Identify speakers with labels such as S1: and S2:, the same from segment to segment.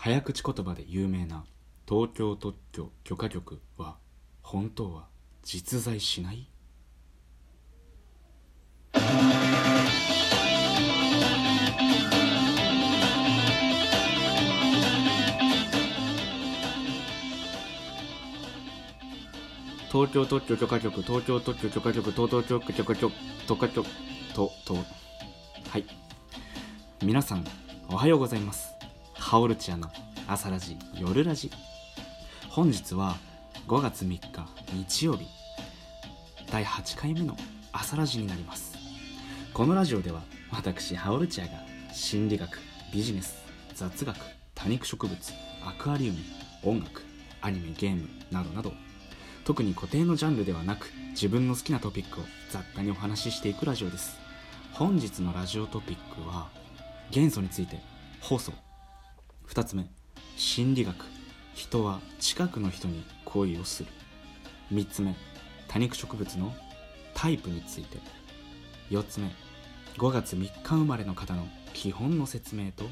S1: 早口言葉で有名な東京特許許可局は本当は実在しない？東京特許許可局東京特許許可局東京特許許可局許可局ととはい。皆さんおはようございます。ハオルチアの朝ラジ夜ラジ。本日は5月3日日曜日。第8回目の朝ラジになります。このラジオでは私ハオルチアが心理学ビジネス雑学多肉植物アクアリウム音楽アニメゲームなどなど。特に固定のジャンルではなく自分の好きなトピックを雑多にお話ししていくラジオです。本日のラジオトピックは元素について放送。2つ目心理学。人は近くの人に恋をする。3つ目多肉植物のタイプについて。4つ目5月3日生まれの方の基本の説明と。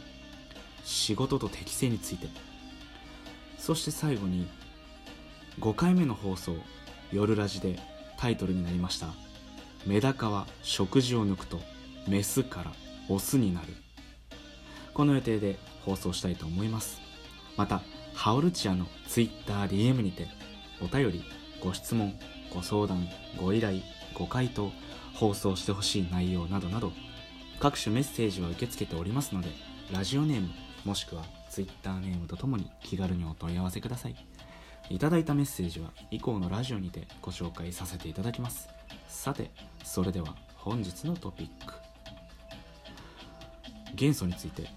S1: 仕事と適性について。そして最後に5回目の放送「夜ラジ」でタイトルになりました「メダカは食事を抜くとメスからオスになる」この予定で放送したいと思います。またハオルチアの TwitterDM にてお便りご質問ご相談ご依頼ご回答放送してほしい内容などなど各種メッセージは受け付けておりますのでラジオネームもしくは Twitter ネームとともに気軽にお問い合わせください。いただいたメッセージは以降のラジオにてご紹介させていただきます。さてそれでは本日のトピック。元素について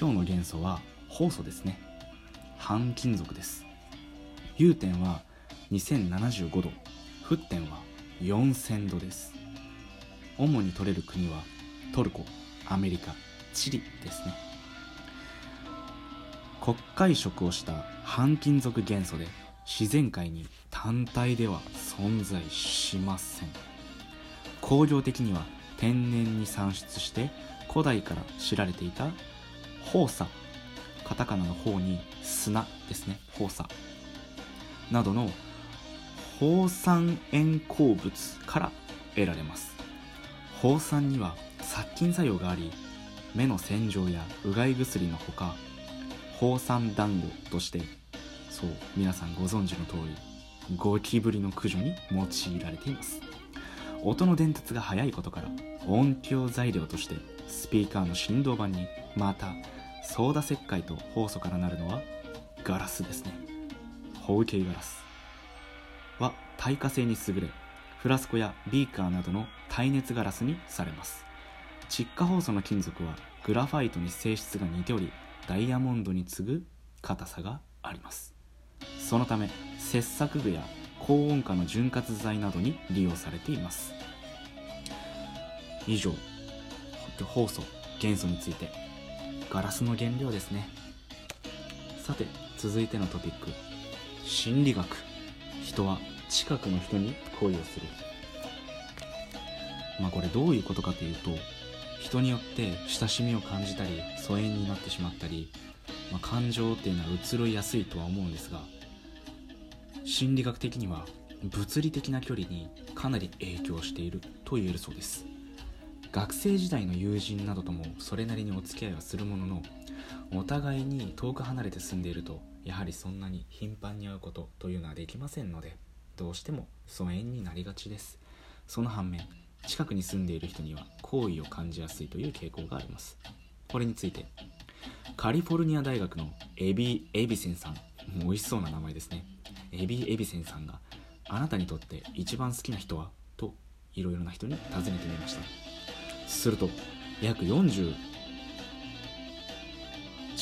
S1: 今日の元素は酵素ですね。半金属です。融点は2075度。沸点は4000度です。主に取れる国はトルコアメリカチリですね。黒海色をした半金属元素で自然界に単体では存在しません。工業的には天然に産出して古代から知られていた放砂カタカナの方に砂ですね。放砂などの放酸塩鉱物から得られます。放酸には殺菌作用があり目の洗浄やうがい薬のほか放酸団子としてそう皆さんご存知の通りゴキブリの駆除に用いられています。音の伝達が速いことから音響材料としてスピーカーの振動板にまたソーダ石灰と酵素からなるのはガラスですね。包茎ガラス。は耐火性に優れフラスコやビーカーなどの耐熱ガラスにされます。窒化酵素の金属はグラファイトに性質が似ておりダイヤモンドに次ぐ硬さがあります。そのため切削具や高温化の潤滑剤などに利用されています。以上。酵素元素について。ガラスの原料ですね。さて続いてのトピック。心理学。人は近くの人に恋をする。まあこれどういうことかというと人によって親しみを感じたり疎遠になってしまったり、まあ、感情っていうのは移ろいやすいとは思うんですが心理学的には物理的な距離にかなり影響していると言えるそうです。学生時代の友人などともそれなりにお付き合いはするもののお互いに遠く離れて住んでいるとやはりそんなに頻繁に会うことというのはできませんのでどうしても疎遠になりがちです。その反面近くに住んでいる人には好意を感じやすいという傾向があります。これについてカリフォルニア大学のエビ・エビセンさん。美味しそうな名前ですね。エビ・エビセンさんがあなたにとって一番好きな人は？といろいろな人に尋ねてみました。すると約40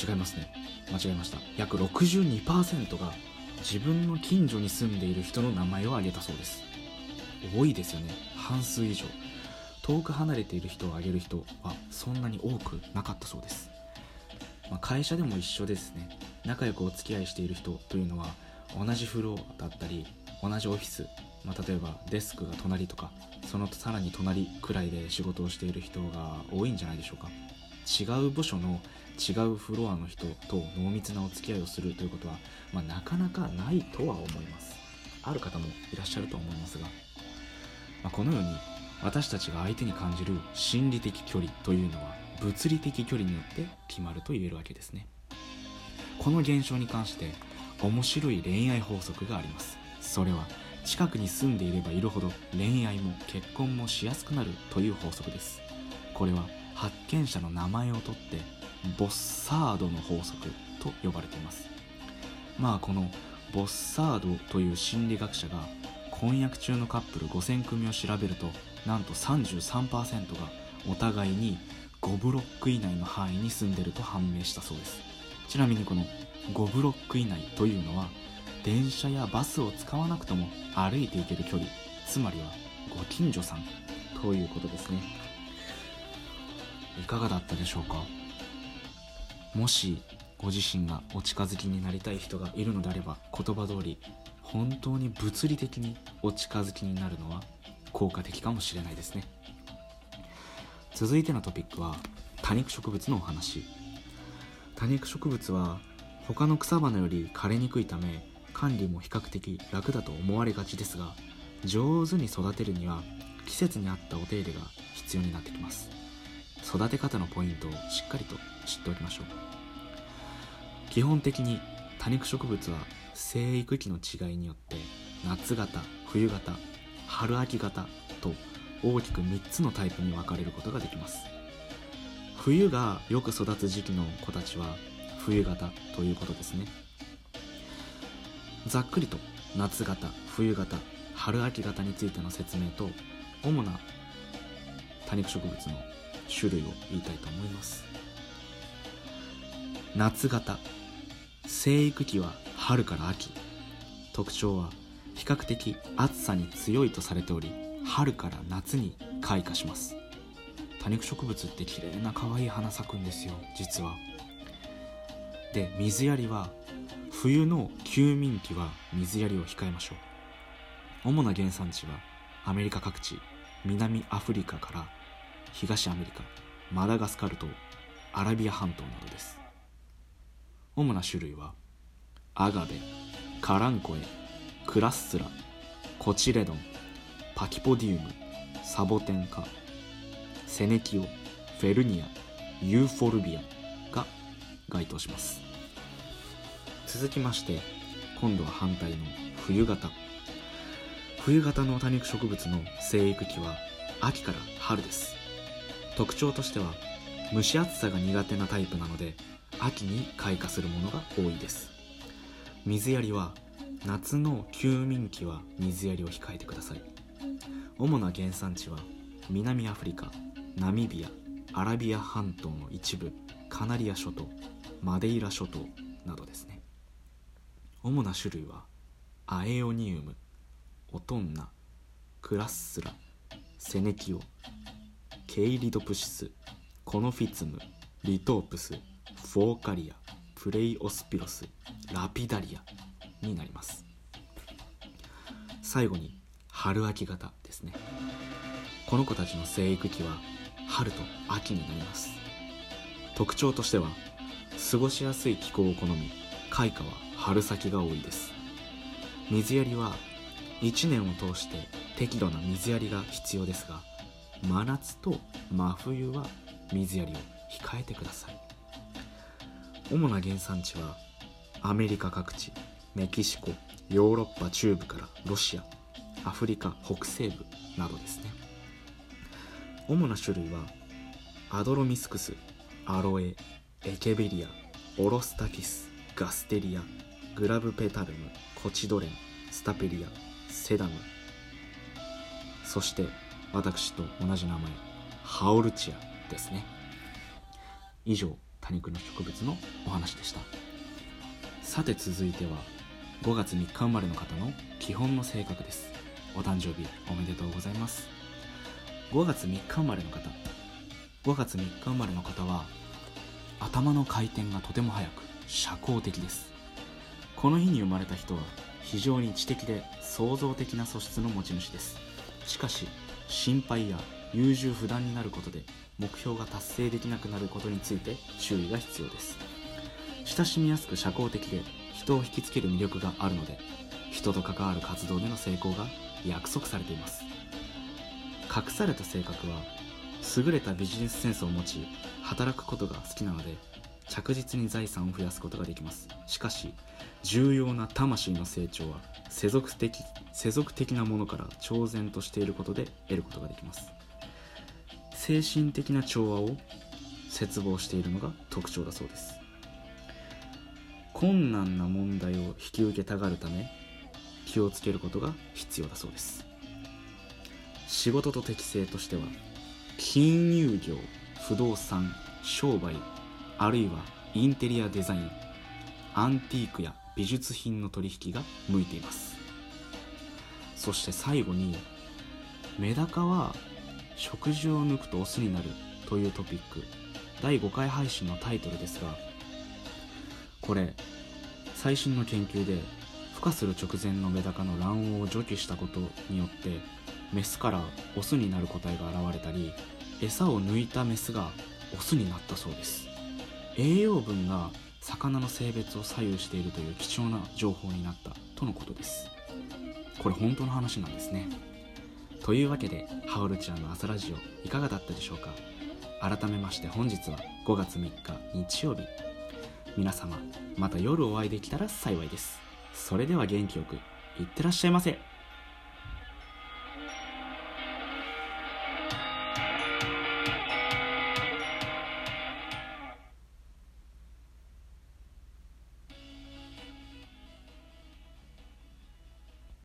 S1: 違いますね。間違えました。約62%が自分の近所に住んでいる人の名前を挙げたそうです。多いですよね。半数以上。遠く離れている人を挙げる人はそんなに多くなかったそうです、まあ、会社でも一緒ですね。仲良くお付き合いしている人というのは同じフロアだったり同じオフィス、まあ、例えばデスクが隣とかそのさらに隣くらいで仕事をしている人が多いんじゃないでしょうか。違う部署の違うフロアの人と濃密なお付き合いをするということは、まあ、なかなかないとは思います。ある方もいらっしゃると思いますが、まあ、このように私たちが相手に感じる心理的距離というのは物理的距離によって決まると言えるわけですね。この現象に関して面白い恋愛法則があります。それは近くに住んでいればいるほど恋愛も結婚もしやすくなるという法則です。これは発見者の名前をとってボッサードの法則と呼ばれています。まあこのボッサードという心理学者が婚約中のカップル5000組を調べるとなんと33%がお互いに5ブロック以内の範囲に住んでると判明したそうです。ちなみにこの5ブロック以内というのは電車やバスを使わなくとも歩いていける距離つまりはご近所さんということですね。いかがだったでしょうか？もしご自身がお近づきになりたい人がいるのであれば言葉通り本当に物理的にお近づきになるのは効果的かもしれないですね。続いてのトピックは多肉植物のお話。多肉植物は他の草花より枯れにくいため管理も比較的楽だと思われがちですが上手に育てるには季節に合ったお手入れが必要になってきます。育て方のポイントをしっかりと知っておきましょう。基本的に多肉植物は生育期の違いによって夏型冬型春秋型と大きく3つのタイプに分かれることができます。冬がよく育つ時期の子たちは冬型ということですね。ざっくりと夏型冬型春秋型についての説明と主な多肉植物の種類を言いたいと思います。夏型生育期は春から秋。特徴は比較的暑さに強いとされており春から夏に開花します。多肉植物って綺麗な可愛い花咲くんですよ実はで水やりは冬の休眠期は水やりを控えましょう主な原産地はアメリカ各地南アフリカから東アメリカマダガスカル島アラビア半島などです主な種類はアガベカランコエクラッスラコチレドンパキポディウムサボテン科セネキオフェルニアユーフォルビアが該当します。続きまして今度は反対の冬型。冬型の多肉植物の生育期は秋から春です。特徴としては蒸し暑さが苦手なタイプなので秋に開花するものが多いです。水やりは夏の休眠期は水やりを控えてください。主な原産地は南アフリカ。ナミビアアラビア半島の一部カナリア諸島マデイラ諸島などですね。主な種類はアエオニウムオトンナクラッスラセネキオケイリドプシスコノフィツムリトープスフォーカリアプレイオスピロスラピダリアになります。最後に春秋型ですね。この子たちの生育期は春と秋になります。特徴としては過ごしやすい気候を好み開花は春先が多いです。水やりは1年を通して適度な水やりが必要ですが真夏と真冬は水やりを控えてください。主な原産地はアメリカ各地メキシコヨーロッパ中部からロシアアフリカ北西部などですね。主な種類はアドロミスクスアロエエケベリアオロスタキスガステリアグラプトペタルムコチレドンスタペリアセダム。そして私と同じ名前ハオルチアですね。以上多肉の植物のお話でした。さて続いては5月3日生まれの方の基本の性格です。お誕生日おめでとうございます。5月3日生まれの方。5月3日生まれの方は頭の回転がとても速く社交的です。この日に生まれた人は非常に知的で創造的な素質の持ち主です。しかし心配や優柔不断になることで目標が達成できなくなることについて注意が必要です。親しみやすく社交的で人を引きつける魅力があるので人と関わる活動での成功が約束されています。隠された性格は優れたビジネスセンスを持ち働くことが好きなので着実に財産を増やすことができます。しかし重要な魂の成長は世俗的世俗的なものから超然としていることで得ることができます。精神的な調和を切望しているのが特徴だそうです。困難な問題を引き受けたがるため気をつけることが必要だそうです。仕事と適性としては金融業不動産商売あるいはインテリアデザインアンティークや美術品の取引が向いています。そして最後にメダカは食事を抜くとオスになるというトピック。第5回配信のタイトルですがこれ最新の研究で孵化する直前のメダカの卵黄を除去したことによってメスからオスになる個体が現れたり餌を抜いたメスがオスになったそうです。栄養分が魚の性別を左右しているという貴重な情報になったとのことです。これ本当の話なんですね。というわけでハオルちゃんの朝ラジオいかがだったでしょうか？改めまして本日は5月3日日曜日。皆様また夜お会いできたら幸いです。それでは元気よくいってらっしゃいませ。